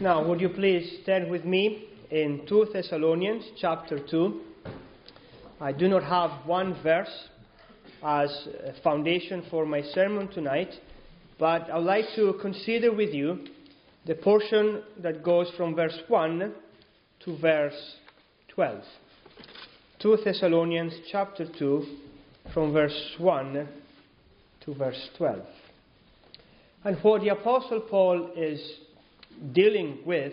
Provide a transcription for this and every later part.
Now, would you please stand with me in 2 Thessalonians chapter 2? I do not have one verse as a foundation for my sermon tonight, but I would like to consider with you the portion that goes from verse 1 to verse 12. 2 Thessalonians chapter 2 from verse 1 to verse 12. And what the Apostle Paul is dealing with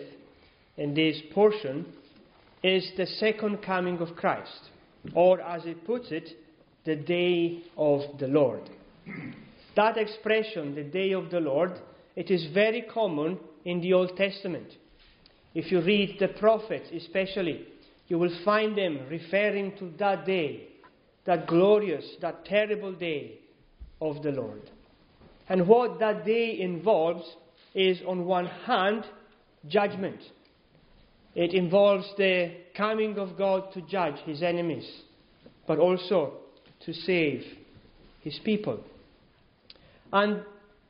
in this portion is the second coming of Christ, or as it puts it, the day of the Lord. That expression, the day of the Lord, it is very common in the Old Testament. If you read the prophets, especially, you will find them referring to that day, that glorious, that terrible day of the Lord. And what that day involves is, on one hand, judgment. It involves the coming of God to judge his enemies, but also to save his people. And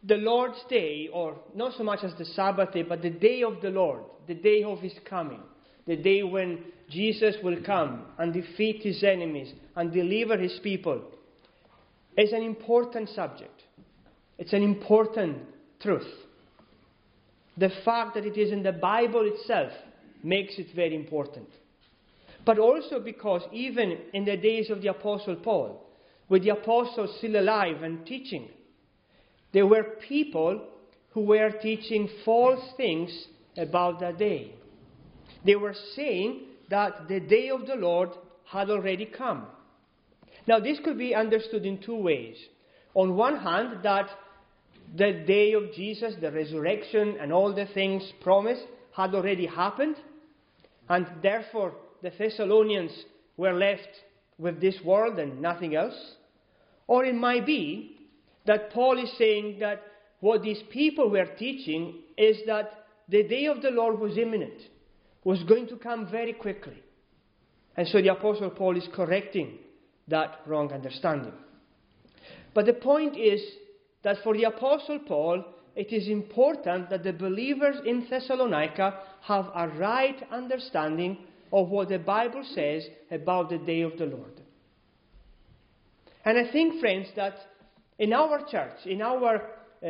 the Lord's day, or not so much as the Sabbath day, but the day of the Lord, the day of his coming, the day when Jesus will come and defeat his enemies and deliver his people, is an important subject. It's an important truth. The fact that it is in the Bible itself makes it very important. But also because even in the days of the Apostle Paul, with the apostles still alive and teaching, there were people who were teaching false things about that day. They were saying that the day of the Lord had already come. Now, this could be understood in two ways. On one hand, that the day of Jesus, the resurrection, and all the things promised had already happened, and therefore the Thessalonians were left with this world and nothing else. Or it might be that Paul is saying that what these people were teaching is that the day of the Lord was imminent, was going to come very quickly. And so the Apostle Paul is correcting that wrong understanding. But the point is that for the Apostle Paul, it is important that the believers in Thessalonica have a right understanding of what the Bible says about the day of the Lord. And I think, friends, that in our church, in our uh,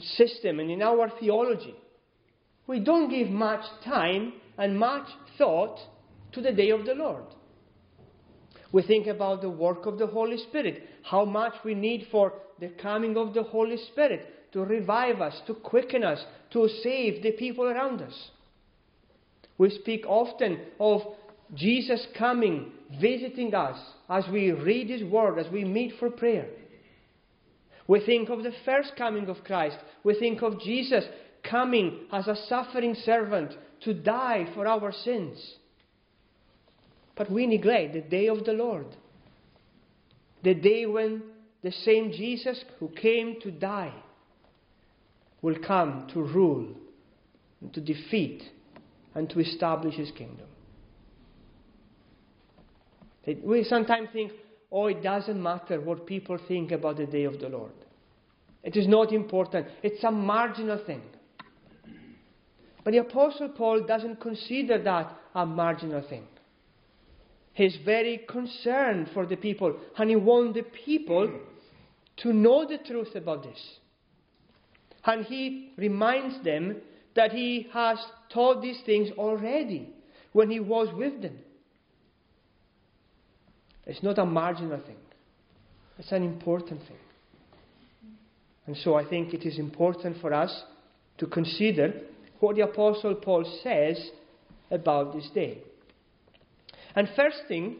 system, and in our theology, we don't give much time and much thought to the day of the Lord. We think about the work of the Holy Spirit, how much we need for the coming of the Holy Spirit to revive us, to quicken us, to save the people around us. We speak often of Jesus coming, visiting us as we read His Word, as we meet for prayer. We think of the first coming of Christ. We think of Jesus coming as a suffering servant to die for our sins. But we neglect the day of the Lord. The day when the same Jesus who came to die will come to rule, and to defeat, and to establish his kingdom. We sometimes think, oh, it doesn't matter what people think about the day of the Lord. It is not important. It's a marginal thing. But the Apostle Paul doesn't consider that a marginal thing. He's very concerned for the people, and he wants the people to know the truth about this. And he reminds them that he has taught these things already when he was with them. It's not a marginal thing, it's an important thing. And so I think it is important for us to consider what the Apostle Paul says about this day. And first thing,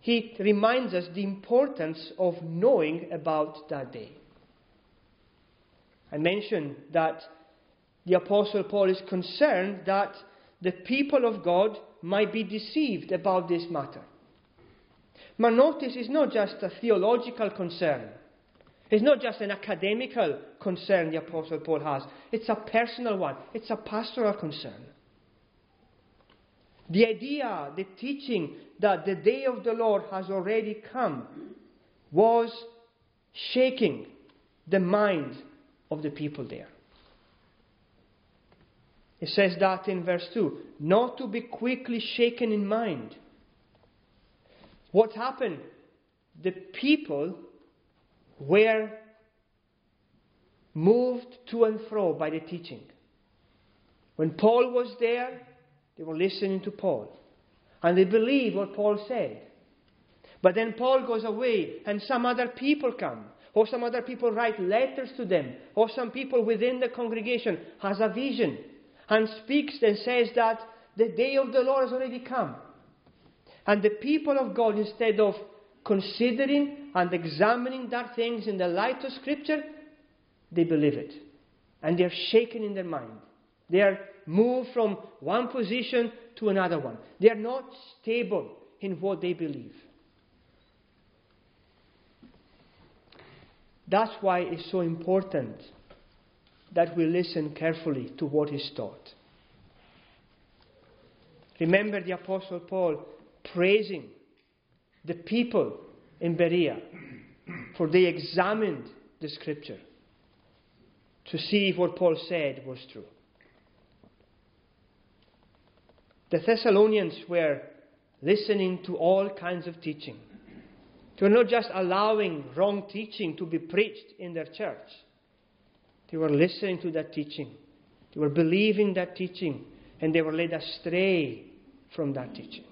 he reminds us the importance of knowing about that day. I mentioned that the Apostle Paul is concerned that the people of God might be deceived about this matter. But notice it's not just a theological concern. It's not just an academical concern the Apostle Paul has. It's a personal one. It's a pastoral concern. The idea, the teaching that the day of the Lord has already come was shaking the mind of the people there. It says that in verse 2 not to be quickly shaken in mind. What happened? The people were moved to and fro by the teaching. When Paul was there, they were listening to Paul. And they believed what Paul said. But then Paul goes away, and some other people come. Or some other people write letters to them. Or some people within the congregation has a vision and speaks and says that the day of the Lord has already come. And the people of God, instead of considering and examining that things in the light of Scripture, they believe it. And they're shaken in their mind. They are moved from one position to another one. They are not stable in what they believe. That's why it's so important that we listen carefully to what is taught. Remember the Apostle Paul praising the people in Berea, for they examined the Scripture to see if what Paul said was true. The Thessalonians were listening to all kinds of teaching. They were not just allowing wrong teaching to be preached in their church. They were listening to that teaching. They were believing that teaching. And they were led astray from that teaching.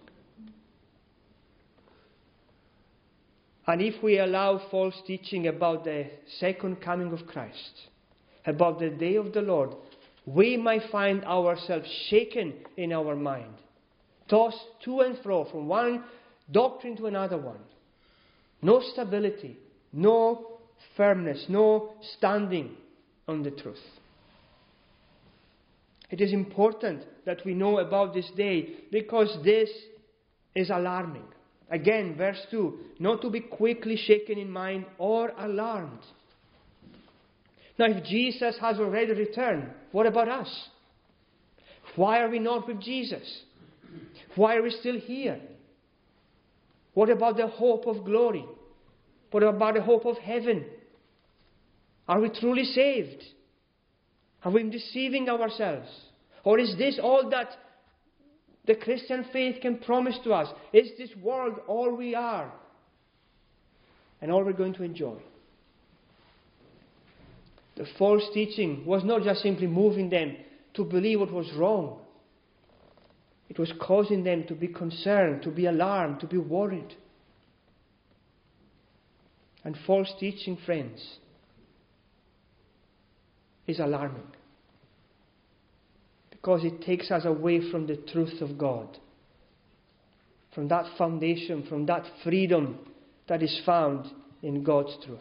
And if we allow false teaching about the second coming of Christ, about the day of the Lord, we might find ourselves shaken in our mind, tossed to and fro from one doctrine to another one. No stability, no firmness, no standing on the truth. It is important that we know about this day because this is alarming. Again, verse 2 not to be quickly shaken in mind or alarmed. Now, if Jesus has already returned, what about us? Why are we not with Jesus? Why are we still here? What about the hope of glory? What about the hope of heaven? Are we truly saved? Are we deceiving ourselves? Or is this all that the Christian faith can promise to us? Is this world all we are and all we're going to enjoy? The false teaching was not just simply moving them to believe what was wrong, it was causing them to be concerned, to be alarmed, to be worried. And false teaching, friends, is alarming because it takes us away from the truth of God, from that foundation, from that freedom that is found in God's truth.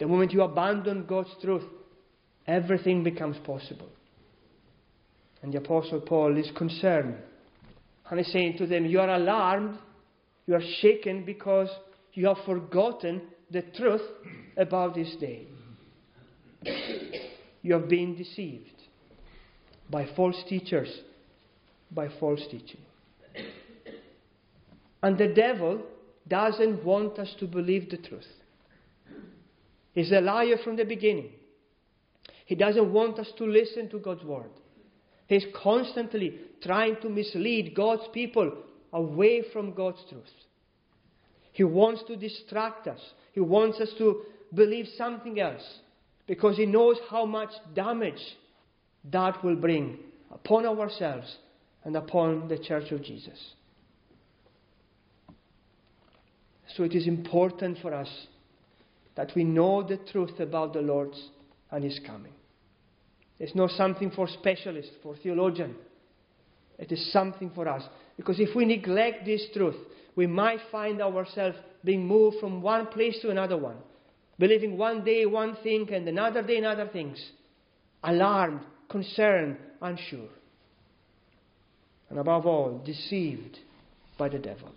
The moment you abandon God's truth, everything becomes possible. And the Apostle Paul is concerned. And he's saying to them, You are alarmed, you are shaken because you have forgotten the truth about this day. You have been deceived by false teachers, by false teaching. And the devil doesn't want us to believe the truth. He's a liar from the beginning. He doesn't want us to listen to God's word. He's constantly trying to mislead God's people away from God's truth. He wants to distract us. He wants us to believe something else because he knows how much damage that will bring upon ourselves and upon the church of Jesus. So it is important for us that we know the truth about the Lord and His coming. It's not something for specialists, for theologians. It is something for us. Because if we neglect this truth, we might find ourselves being moved from one place to another one, believing one day one thing and another day another things, alarmed, concerned, unsure, and above all, deceived by the devil.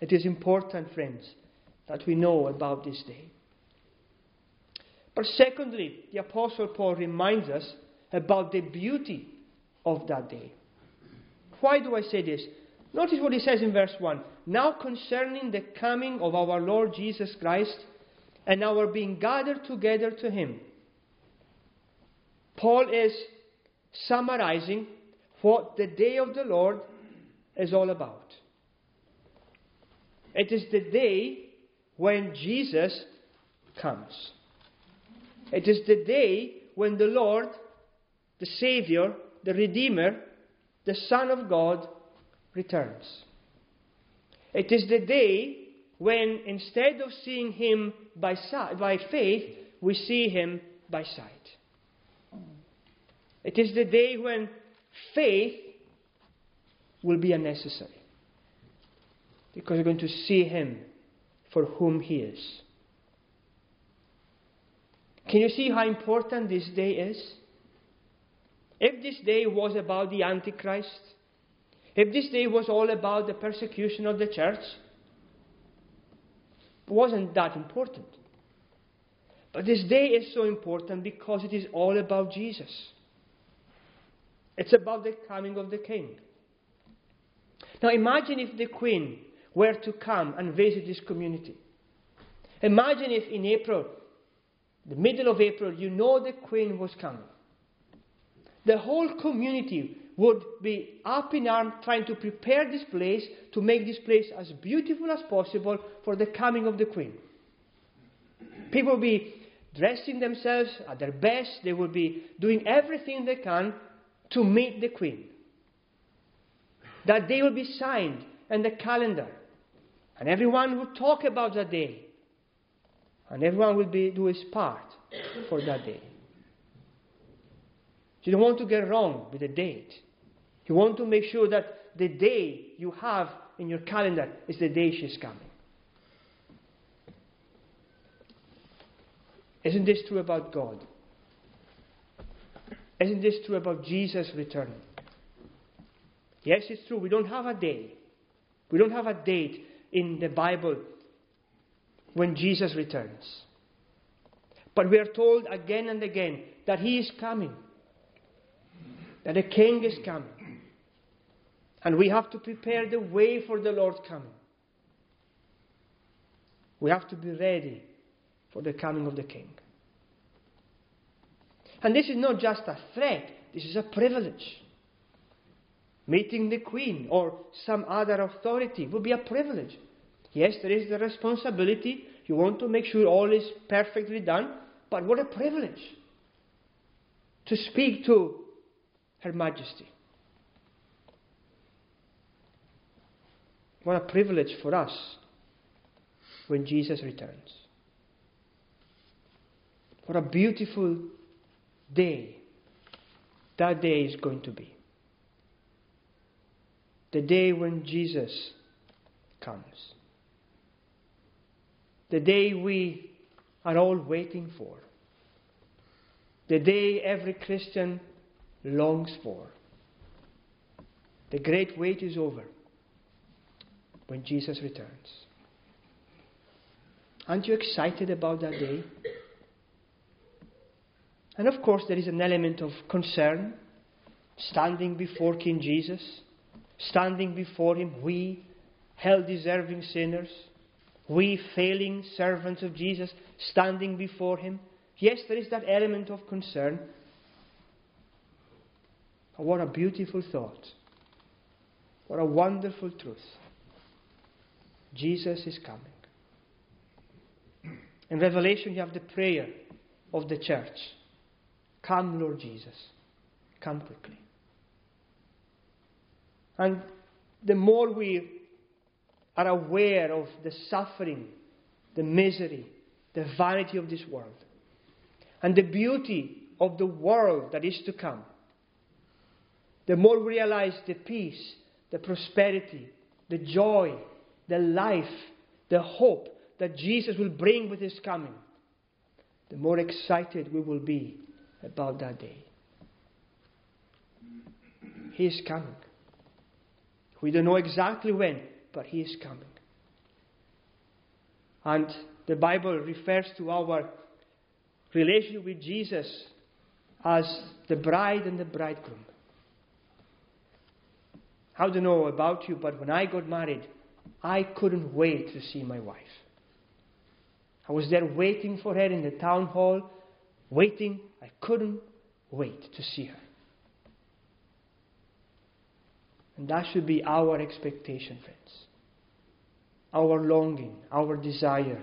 It is important, friends, that we know about this day. But secondly, the Apostle Paul reminds us about the beauty of that day. Why do I say this? Notice what he says in verse 1. Now concerning the coming of our Lord Jesus Christ and our being gathered together to him. Paul is summarizing what the day of the Lord is all about. It is the day when Jesus comes. It is the day when the Lord, the Savior, the Redeemer, the Son of God, returns. It is the day when instead of seeing Him by, sight, by faith, we see Him by sight. It is the day when faith will be unnecessary because we're going to see Him for whom He is. Can you see how important this day is? If this day was about the Antichrist, if this day was all about the persecution of the church, it wasn't that important. But this day is so important because it is all about Jesus. It's about the coming of the King. Now imagine if the Queen were to come and visit this community. Imagine if in April, the middle of April, you know the Queen was coming. The whole community would be up in arms trying to prepare this place to make this place as beautiful as possible for the coming of the Queen. People would be dressing themselves at their best, they would be doing everything they can to meet the Queen. That day will be signed in the calendar. And everyone will talk about that day. And everyone will be, do his part for that day. You don't want to get wrong with the date. You want to make sure that the day you have in your calendar is the day she's coming. Isn't this true about God? Isn't this true about Jesus returning? Yes, it's true. We don't have a day. We don't have a date in the Bible when Jesus returns. But we are told again and again that He is coming, that the King is coming. And we have to prepare the way for the Lord's coming. We have to be ready for the coming of the King. And this is not just a threat, this is a privilege. Meeting the Queen or some other authority would be a privilege. Yes, there is the responsibility. You want to make sure all is perfectly done, but what a privilege to speak to Her Majesty. What a privilege for us when Jesus returns. What a beautiful day that day is going to be. The day when Jesus comes. The day we are all waiting for. The day every Christian longs for. The great wait is over when Jesus returns. Aren't you excited about that day? And of course, there is an element of concern standing before King Jesus, standing before Him, we, hell deserving sinners, we failing servants of Jesus, standing before Him. Yes, there is that element of concern. But what a beautiful thought. What a wonderful truth. Jesus is coming. In Revelation, you have the prayer of the church. Come, Lord Jesus. Come quickly. And the more we are aware of the suffering, the misery, the vanity of this world, and the beauty of the world that is to come, the more we realize the peace, the prosperity, the joy, the life, the hope that Jesus will bring with his coming, the more excited we will be about that day. He is coming. We don't know exactly when, but He is coming. And the Bible refers to our relationship with Jesus as the bride and the bridegroom. I don't know about you, but when I got married, I couldn't wait to see my wife. I was there waiting for her in the town hall, waiting. I couldn't wait to see her. And that should be our expectation, friends. Our longing, our desire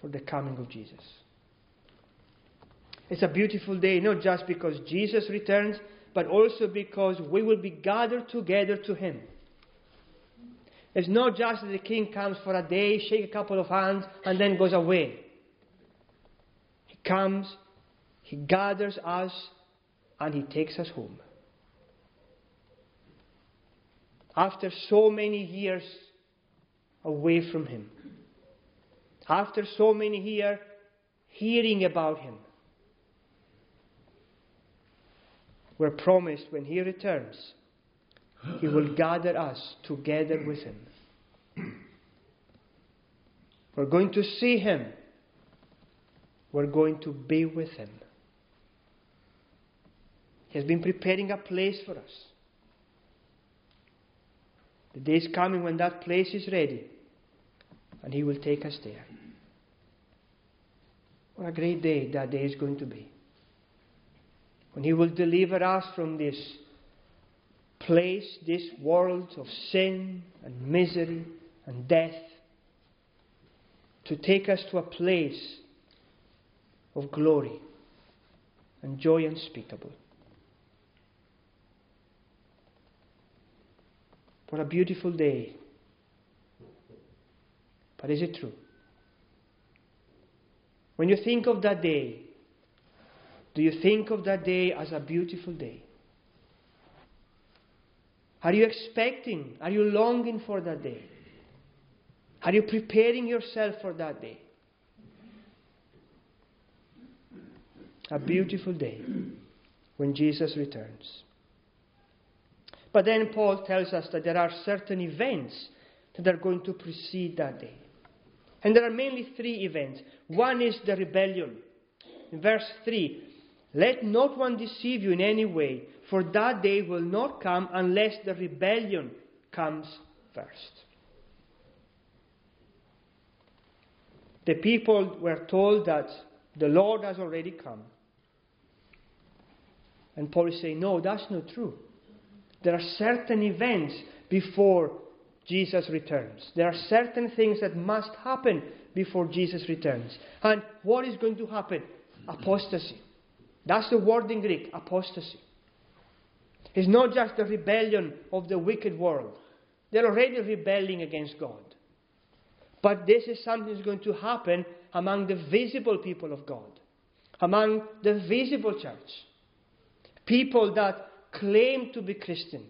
for the coming of Jesus. It's a beautiful day, not just because Jesus returns, but also because we will be gathered together to Him. It's not just that the King comes for a day, shake a couple of hands, and then goes away. He comes, He gathers us, and He takes us home. After so many years away from Him, after so many years hearing about Him, we're promised when He returns, He will gather us together with Him. We're going to see Him. We're going to be with Him. He has been preparing a place for us. The day is coming when that place is ready, and He will take us there. What a great day that day is going to be. When He will deliver us from this place, this world of sin and misery and death, to take us to a place of glory and joy unspeakable. What a beautiful day. But is it true? When you think of that day, do you think of that day as a beautiful day? Are you expecting? Are you longing for that day? Are you preparing yourself for that day? A beautiful day when Jesus returns. But then Paul tells us that there are certain events that are going to precede that day. And there are mainly three events. One is the rebellion. In verse 3, let not one deceive you in any way, for that day will not come unless the rebellion comes first. The people were told that the Lord has already come. And Paul is saying, no, that's not true. There are certain events before Jesus returns. There are certain things that must happen before Jesus returns. And what is going to happen? Apostasy. That's the word in Greek, apostasy. It's not just the rebellion of the wicked world. They're already rebelling against God. But this is something that's going to happen among the visible people of God, among the visible church. People that claim to be Christian,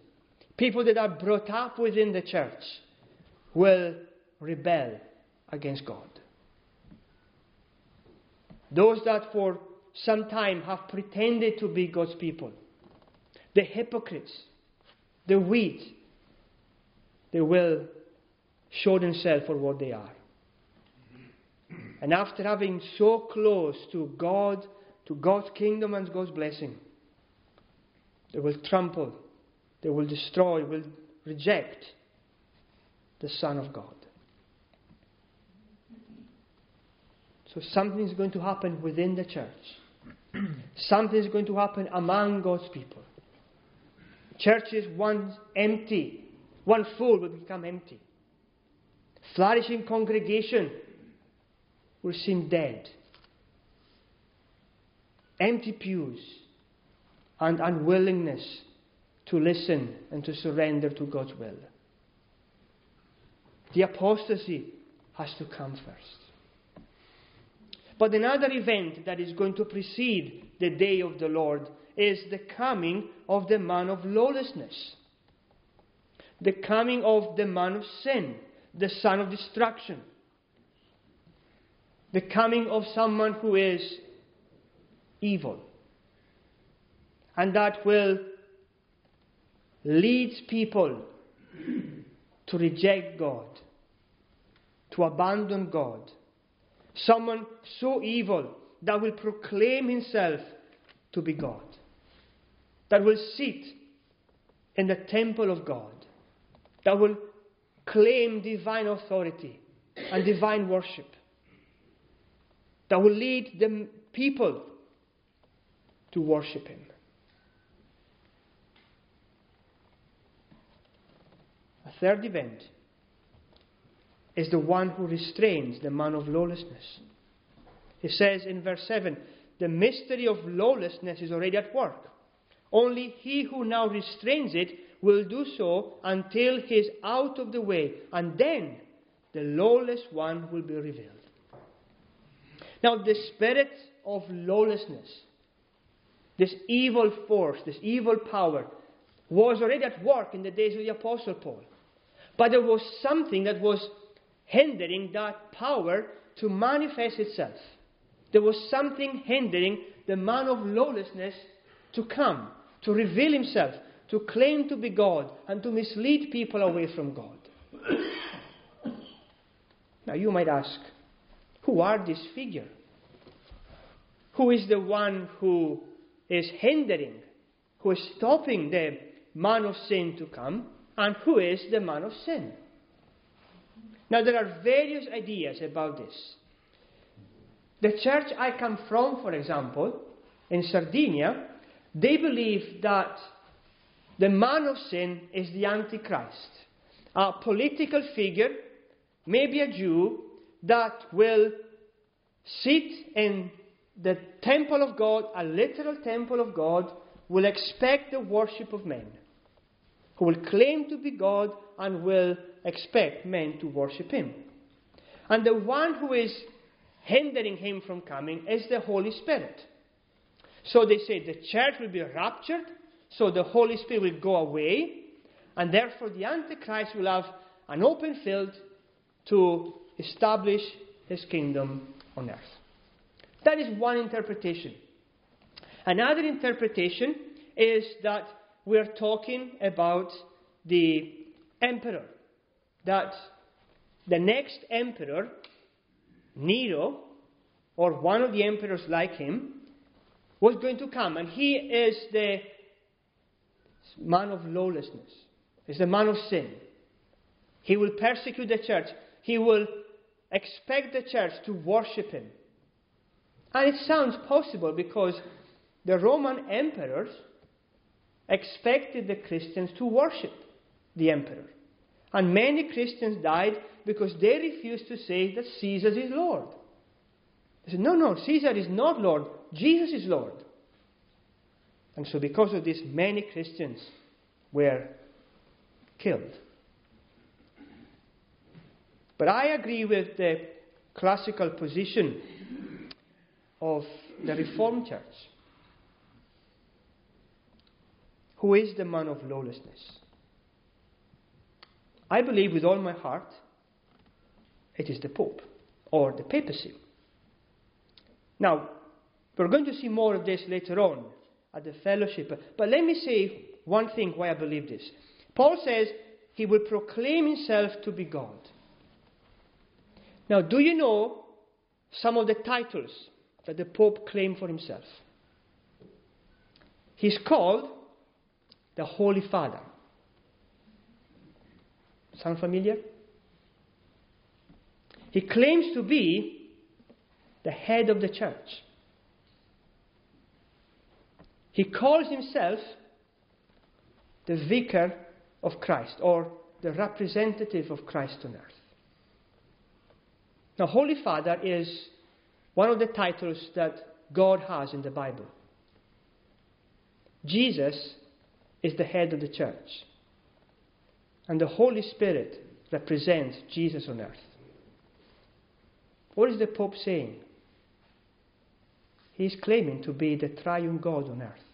people that are brought up within the church, will rebel against God. Those that for some time have pretended to be God's people, the hypocrites, the weak, they will show themselves for what they are. And after having so close to God, to God's kingdom and God's blessing, they will trample, they will destroy, will reject the Son of God. So something is going to happen within the church. something is going to happen among God's people. Churches once empty, one full will become empty. Flourishing congregation will seem dead. Empty pews and unwillingness to listen and to surrender to God's will. The apostasy has to come first. But another event that is going to precede the day of the Lord is the coming of the man of lawlessness, the coming of the man of sin, the son of destruction, the coming of someone who is evil and that will lead people to reject God, to abandon God. Someone so evil that will proclaim himself to be God, that will sit in the temple of God, that will claim divine authority and divine worship, that will lead the people to worship him. Third event is the one who restrains the man of lawlessness. He says in verse 7 the mystery of lawlessness is already at work. Only he who now restrains it will do so until he is out of the way, and then the lawless one will be revealed. Now, the spirit of lawlessness, this evil force, this evil power, was already at work in the days of the Apostle Paul. But there was something that was hindering that power to manifest itself. There was something hindering the man of lawlessness to come, to reveal himself, to claim to be God, and to mislead people away from God. now you might ask, who are these figures? Who is the one who is hindering, who is stopping the man of sin to come, and who is the man of sin? Now, there are various ideas about this. The church I come from, for example, in Sardinia, they believe that the man of sin is the Antichrist, a political figure, maybe a Jew, that will sit in the temple of God, a literal temple of God, will expect the worship of men, who will claim to be God and will expect men to worship him. And the one who is hindering him from coming is the Holy Spirit. So they say the church will be raptured, so the Holy Spirit will go away, and therefore the Antichrist will have an open field to establish his kingdom on earth. That is one interpretation. Another interpretation is that we're talking about the emperor, that the next emperor Nero, or one of the emperors like him, was going to come. And he is the man of lawlessness, is the man of sin. He will persecute the church. He will expect the church to worship him. And it sounds possible because the Roman emperors expected the Christians to worship the emperor. And many Christians died because they refused to say that Caesar is Lord. They said, no, no, Caesar is not Lord. Jesus is Lord. And so, because of this, many Christians were killed. But I agree with the classical position of the Reformed Church. Who is the man of lawlessness? I believe with all my heart it is the Pope or the papacy. Now, we're going to see more of this later on at the fellowship, but let me say one thing why I believe this. Paul says he will proclaim himself to be God. Now, do you know some of the titles that the Pope claimed for himself? He's called the Holy Father. Sound familiar? He claims to be the head of the church. He calls himself the vicar of Christ or the representative of Christ on earth. Now, Holy Father is one of the titles that God has in the Bible. Jesus is the head of the church. And the Holy Spirit represents Jesus on earth. What is the Pope saying? He's claiming to be the triune God on earth.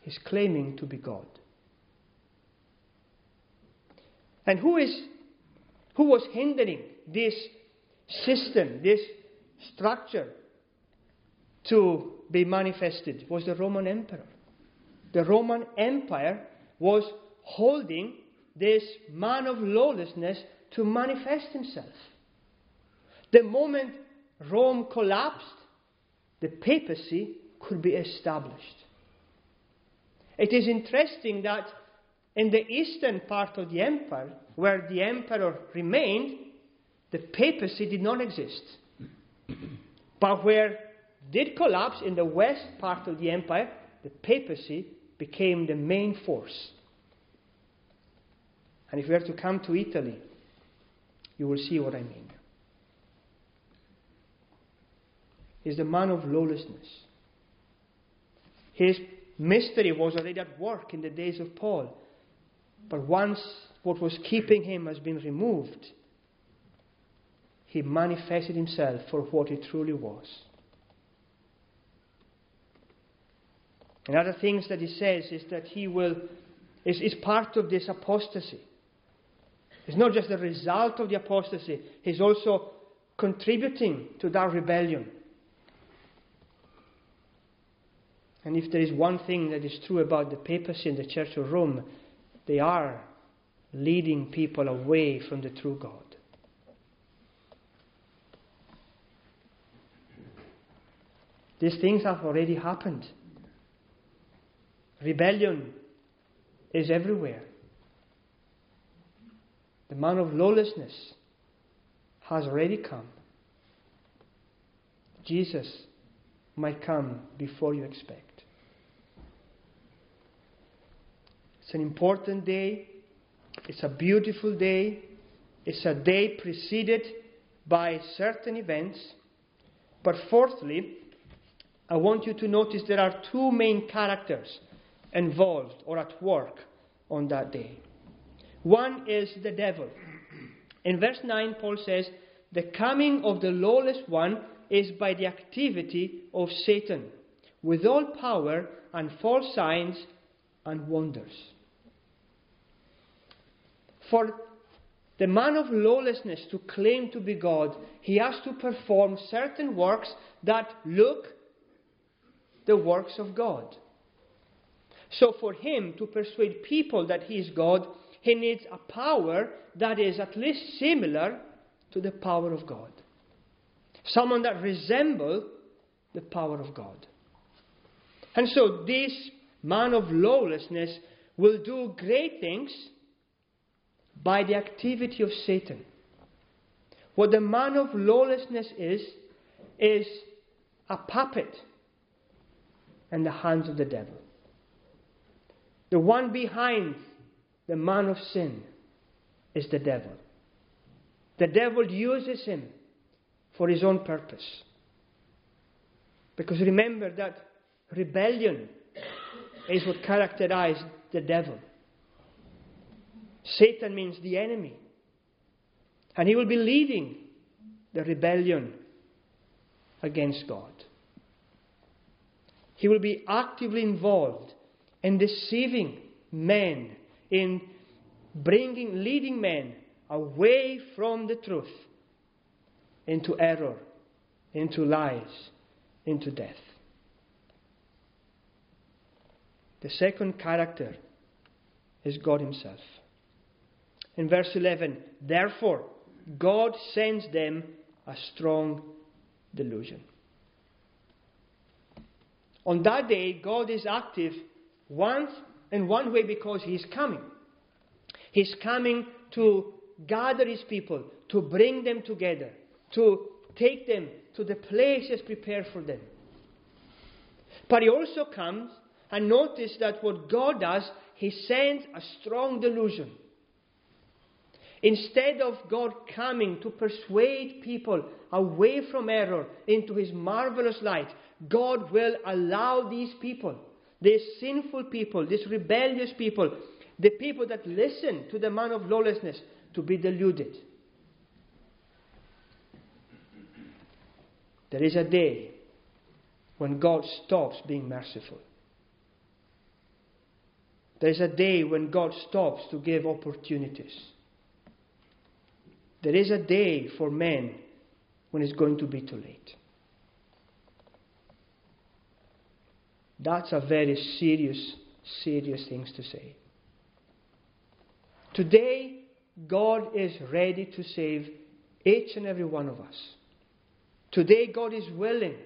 He's claiming to be God. And who is who was hindering this system, this structure to be manifested was the Roman Emperor. The Roman Empire was holding this man of lawlessness to manifest himself. The moment Rome collapsed, the papacy could be established. It is interesting that in the eastern part of the empire, where the emperor remained, the papacy did not exist. but where did collapse in the west part of the empire, the papacy became the main force. And if you were to come to Italy, you will see what I mean. He's the man of lawlessness. His mystery was already at work in the days of Paul. But once what was keeping him has been removed, he manifested himself for what he truly was. And other things that he says is that he will, is, is part of this apostasy. It's not just the result of the apostasy, he's also contributing to that rebellion. And if there is one thing that is true about the papacy and the Church of Rome, they are leading people away from the true God. These things have already happened. Rebellion is everywhere. The man of lawlessness has already come. Jesus might come before you expect. It's an important day. It's a beautiful day. It's a day preceded by certain events. But fourthly, I want you to notice there are two main characters involved or at work on that day. One is the devil. In verse 9, Paul says, The coming of the lawless one is by the activity of Satan, with all power and false signs and wonders. For the man of lawlessness to claim to be God, he has to perform certain works that look the works of God. So, for him to persuade people that he is God, he needs a power that is at least similar to the power of God. Someone that resembles the power of God. And so, this man of lawlessness will do great things by the activity of Satan. What the man of lawlessness is, is a puppet in the hands of the devil. The one behind the man of sin is the devil. The devil uses him for his own purpose. Because remember that rebellion is what characterized the devil. Satan means the enemy. And he will be leading the rebellion against God. He will be actively involved in deceiving men, in bringing, leading men away from the truth into error, into lies, into death. The second character is God Himself. In verse 11, therefore, God sends them a strong delusion. On that day, God is active once in one way because He's coming. He's coming to gather His people, to bring them together, to take them to the places prepared for them. But He also comes and notice that what God does, He sends a strong delusion. Instead of God coming to persuade people away from error into His marvelous light, God will allow these people, these sinful people, these rebellious people, the people that listen to the man of lawlessness, to be deluded. There is a day when God stops being merciful. There is a day when God stops to give opportunities. There is a day for men when it's going to be too late. That's a very serious, serious thing to say. Today, God is ready to save each and every one of us. Today, God is willing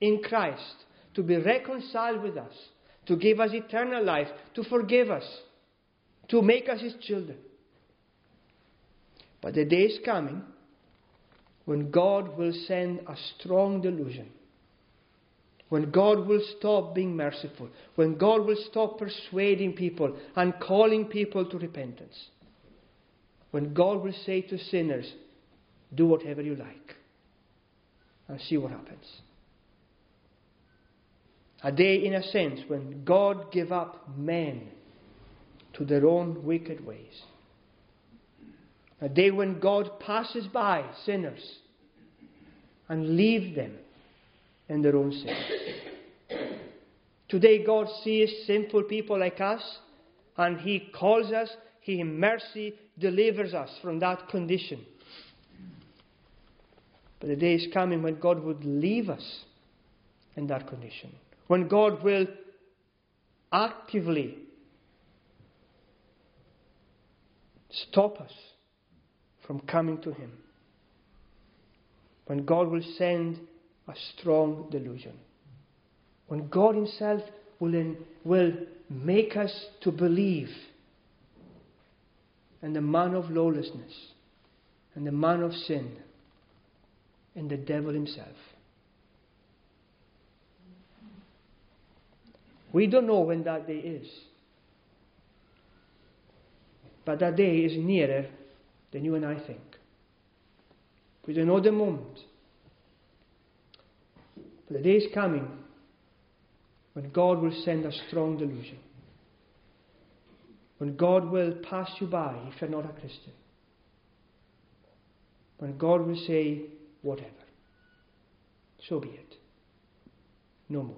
in Christ to be reconciled with us, to give us eternal life, to forgive us, to make us His children. But the day is coming when God will send a strong delusion when God will stop being merciful, when God will stop persuading people and calling people to repentance, when God will say to sinners, Do whatever you like, and see what happens. A day, in a sense, when God gave up men to their own wicked ways. A day when God passes by sinners and leaves them in their own sin. Today, God sees sinful people like us and He calls us, He in mercy delivers us from that condition. But the day is coming when God would leave us in that condition. When God will actively stop us from coming to Him. When God will send a strong delusion. When God Himself will, in, will make us to believe in the man of lawlessness and the man of sin and the devil himself. We don't know when that day is. But that day is nearer than you and I think. We don't know the moment. The day is coming when God will send a strong delusion. When God will pass you by if you're not a Christian. When God will say, whatever. So be it. No more.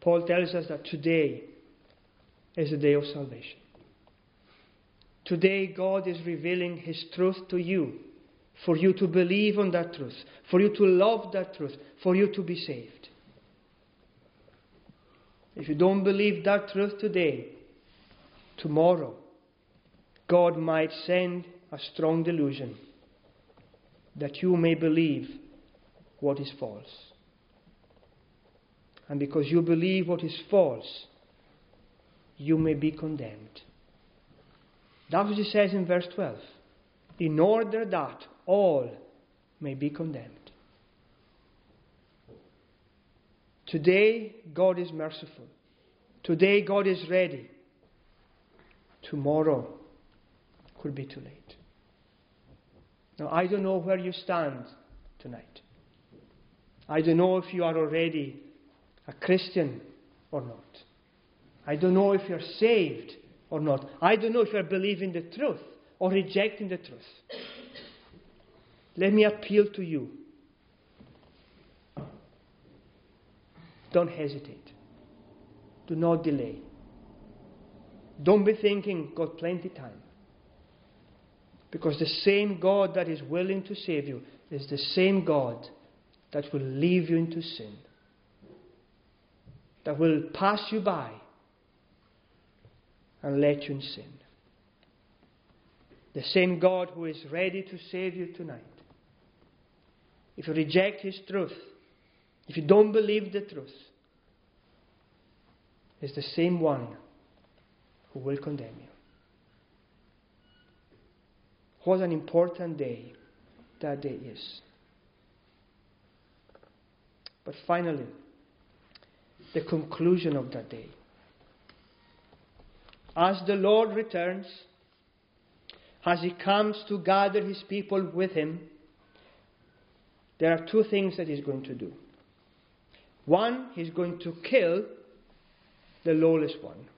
Paul tells us that today is the day of salvation. Today, God is revealing His truth to you for you to believe on that truth, for you to love that truth, for you to be saved. If you don't believe that truth today, tomorrow, God might send a strong delusion that you may believe what is false. And because you believe what is false, you may be condemned. That's what he says in verse 12. In order that all may be condemned. Today, God is merciful. Today, God is ready. Tomorrow could be too late. Now, I don't know where you stand tonight. I don't know if you are already a Christian or not. I don't know if you're saved or not. I don't know if you're believing the truth or rejecting the truth. Let me appeal to you. Don't hesitate. Do not delay. Don't be thinking, got plenty time. Because the same God that is willing to save you is the same God that will leave you into sin, that will pass you by and let you in sin. The same God who is ready to save you tonight. If you reject His truth, if you don't believe the truth, is the same one who will condemn you. What an important day that day is. But finally, the conclusion of that day. As the Lord returns, as He comes to gather His people with Him, there are two things that He's going to do. One, He's going to kill the lawless one.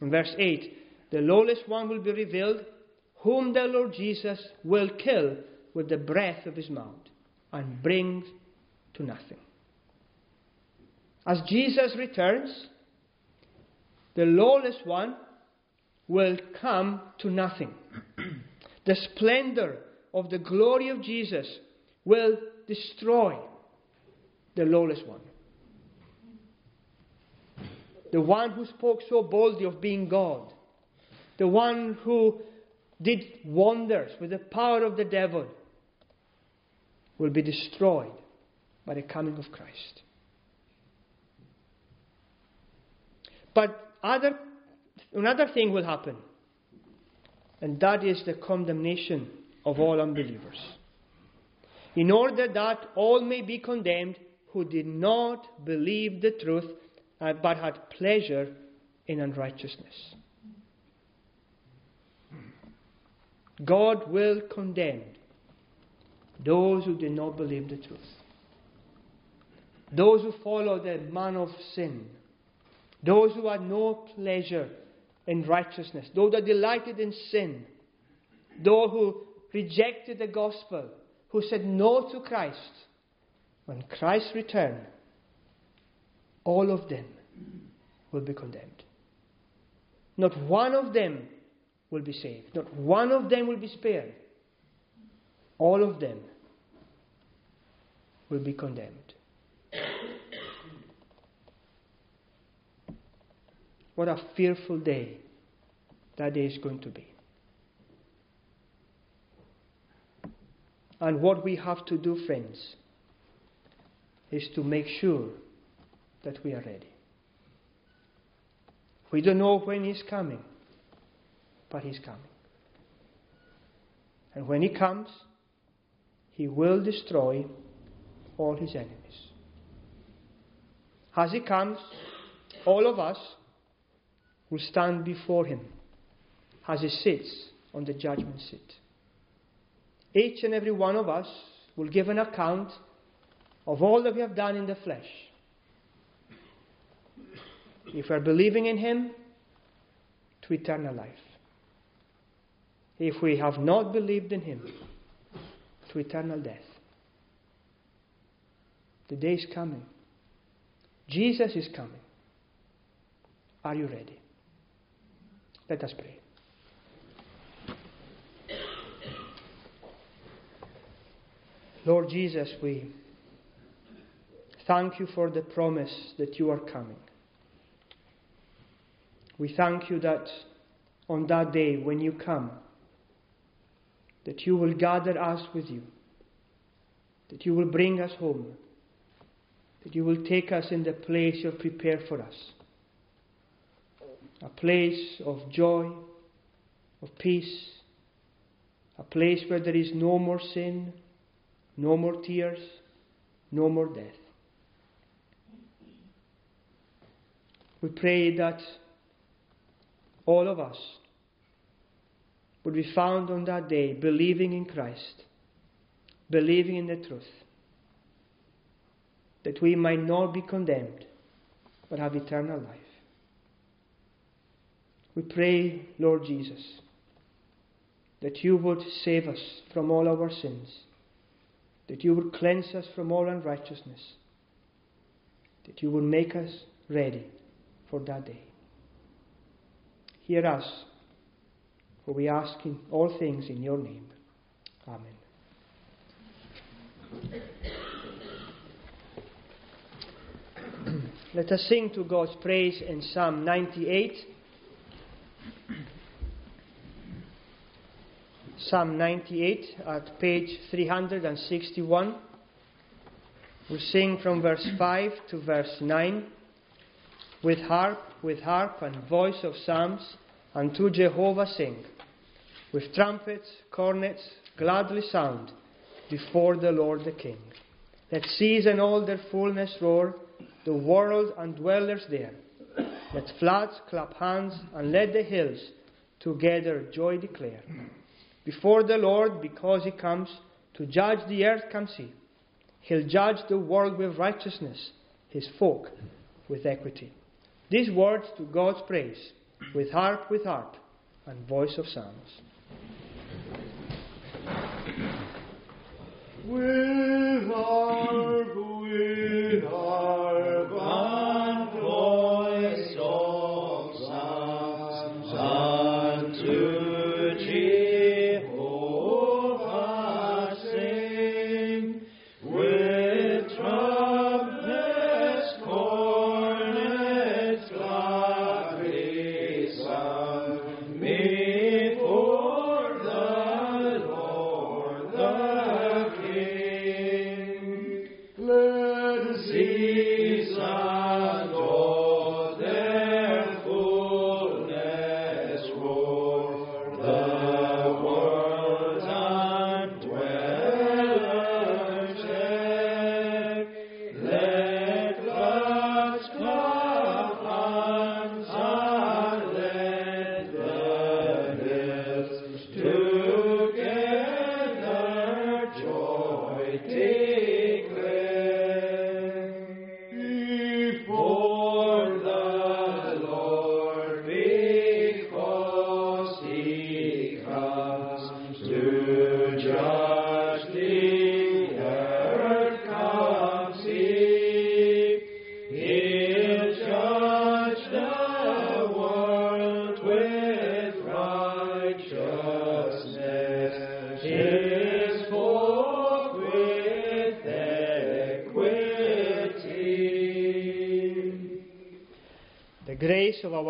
In verse 8, the lawless one will be revealed whom the Lord Jesus will kill with the breath of his mouth and bring to nothing. As Jesus returns, the lawless one will come to nothing. the splendor of the glory of Jesus will destroy the lawless one. The one who spoke so boldly of being God. The one who did wonders with the power of the devil will be destroyed by the coming of Christ. But other, another thing will happen, and that is the condemnation of all unbelievers. In order that all may be condemned who did not believe the truth, uh, but had pleasure in unrighteousness. God will condemn those who did not believe the truth. Those who follow the man of sin. Those who had no pleasure in righteousness. Those that delighted in sin. Those who rejected the gospel. Who said no to Christ. When Christ returned, all of them will be condemned. Not one of them will be saved. Not one of them will be spared. All of them will be condemned. What a fearful day that day is going to be. And what we have to do, friends, is to make sure that we are ready. We don't know when He's coming, but He's coming. And when He comes, He will destroy all His enemies. As He comes, all of us will stand before Him as He sits on the judgment seat. Each and every one of us will give an account of all that we have done in the flesh. If we are believing in Him, to eternal life. If we have not believed in Him, to eternal death. The day is coming. Jesus is coming. Are you ready? Let us pray. Lord Jesus, we thank you for the promise that you are coming. We thank you that on that day when you come, that you will gather us with you, that you will bring us home, that you will take us in the place you have prepared for us. A place of joy, of peace, a place where there is no more sin, no more tears, no more death. We pray that all of us would be found on that day believing in Christ, believing in the truth, that we might not be condemned, but have eternal life. We pray, Lord Jesus, that you would save us from all our sins, that you would cleanse us from all unrighteousness, that you would make us ready for that day. Hear us, for we ask in all things in your name. Amen. Let us sing to God's praise in Psalm 98. Psalm 98 at page 361. We sing from verse 5 to verse 9 with harp, with harp and voice of psalms, unto Jehovah sing. With trumpets, cornets, gladly sound before the Lord the King. Let seas and all their fullness roar, the world and dwellers there. Let floods clap hands, and let the hills together joy declare. Before the Lord, because he comes to judge the earth, comes he. He'll judge the world with righteousness, his folk with equity. These words to God's praise, with harp, with harp, and voice of psalms. With harp,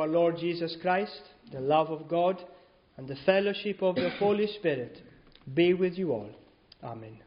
our Lord Jesus Christ, the love of God, and the fellowship of the Holy Spirit be with you all. Amen.